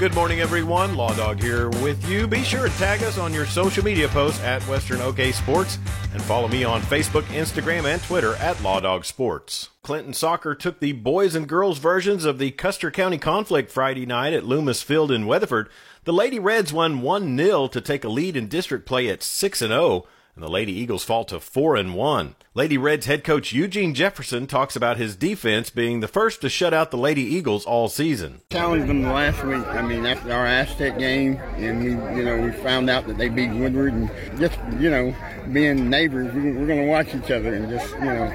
Good morning, everyone. Law Dog here with you. Be sure to tag us on your social media posts at Western OK Sports and follow me on Facebook, Instagram, and Twitter at Law Dog Sports. Clinton Soccer took the boys and girls versions of the Custer County conflict Friday night at Loomis Field in Weatherford. The Lady Reds won 1 0 to take a lead in district play at 6 0 and the Lady Eagles fall to 4 and 1. Lady Reds head coach Eugene Jefferson talks about his defense being the first to shut out the Lady Eagles all season. Challenged them last week. I mean, after our Aztec game, and we, you know, we found out that they beat Woodward, and just, you know, being neighbors, we, are going to watch each other, and just, you know,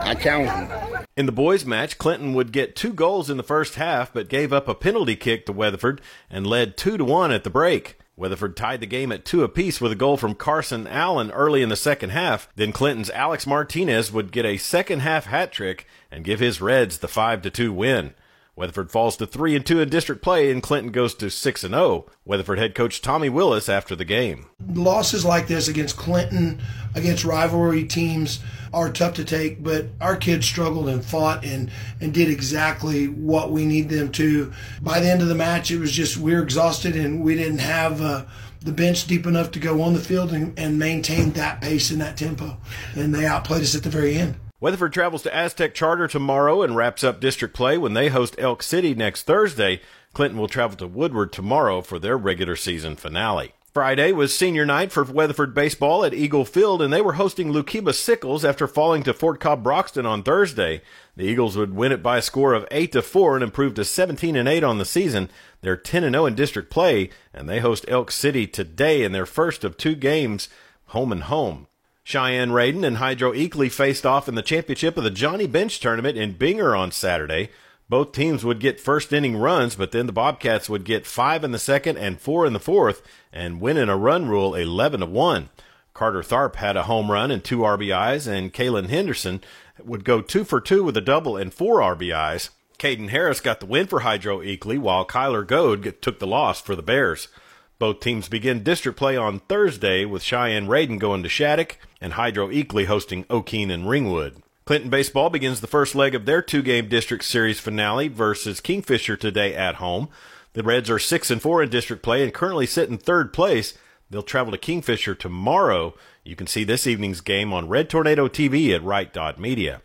I challenge them. In the boys' match, Clinton would get two goals in the first half, but gave up a penalty kick to Weatherford and led two to one at the break. Weatherford tied the game at two apiece with a goal from Carson Allen early in the second half. Then Clinton's Alex Martinez would get a second half hat trick and give his Reds the 5 to 2 win. Weatherford falls to 3 and 2 in district play and Clinton goes to 6 and 0. Weatherford head coach Tommy Willis after the game. Losses like this against Clinton, against rivalry teams are tough to take, but our kids struggled and fought and and did exactly what we need them to. By the end of the match, it was just we are exhausted and we didn't have uh, the bench deep enough to go on the field and, and maintain that pace and that tempo, and they outplayed us at the very end. Weatherford travels to Aztec Charter tomorrow and wraps up district play when they host Elk City next Thursday. Clinton will travel to Woodward tomorrow for their regular season finale. Friday was senior night for Weatherford baseball at Eagle Field, and they were hosting Lookeba Sickles after falling to Fort Cobb Broxton on Thursday. The Eagles would win it by a score of 8 to 4 and improve to 17 and 8 on the season. They're 10 and 0 in district play, and they host Elk City today in their first of two games, home and home. Cheyenne Reydon and Hydro Eakly faced off in the championship of the Johnny Bench tournament in Binger on Saturday. Both teams would get first inning runs, but then the Bobcats would get five in the second and four in the fourth and win in a run rule 11 to 1. Carter Tharp had a home run and two RBIs, and Kalen Henderson would go two for two with a double and four RBIs. Caden Harris got the win for Hydro Eakly, while Kyler Goad took the loss for the Bears. Both teams begin district play on Thursday with Cheyenne Reydon going to Shattuck and Hydro Eakly hosting Okeene and Ringwood. Clinton baseball begins the first leg of their two-game district series finale versus Kingfisher today at home. The Reds are 6 and 4 in district play and currently sit in third place. They'll travel to Kingfisher tomorrow. You can see this evening's game on Red Tornado TV at Right Dot Media.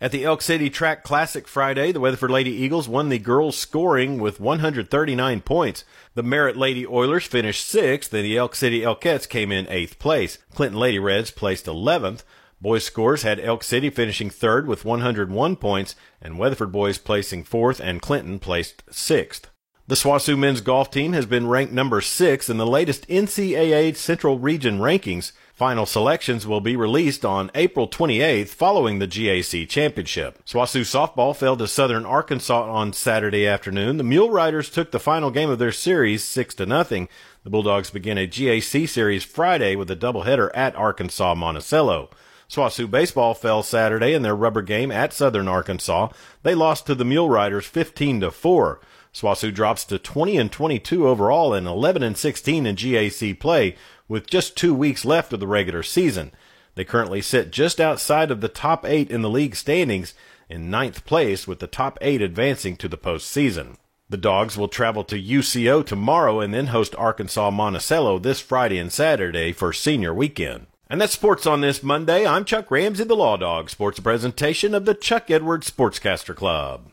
At the Elk City Track Classic Friday, the Weatherford Lady Eagles won the girls' scoring with 139 points. The Merritt Lady Oilers finished sixth, and the Elk City Elkettes came in eighth place. Clinton Lady Reds placed 11th. Boys' scores had Elk City finishing third with 101 points, and Weatherford boys placing fourth, and Clinton placed sixth. The SWOSU men's golf team has been ranked number six in the latest NCAA Central Region rankings. Final selections will be released on April 28th following the GAC Championship. SWOSU softball fell to Southern Arkansas on Saturday afternoon. The Mule Riders took the final game of their series 6 to nothing. The Bulldogs begin a GAC series Friday with a doubleheader at Arkansas Monticello. SWOSU baseball fell Saturday in their rubber game at Southern Arkansas. They lost to the Mule Riders 15 to 4. SWOSU drops to 20 and 22 overall and 11 and 16 in GAC play with just two weeks left of the regular season. They currently sit just outside of the top eight in the league standings in ninth place with the top eight advancing to the postseason. The Dogs will travel to UCO tomorrow and then host Arkansas Monticello this Friday and Saturday for senior weekend. And that's sports on this Monday. I'm Chuck Ramsey, the Law Dog, sports presentation of the Chuck Edwards Sportscaster Club.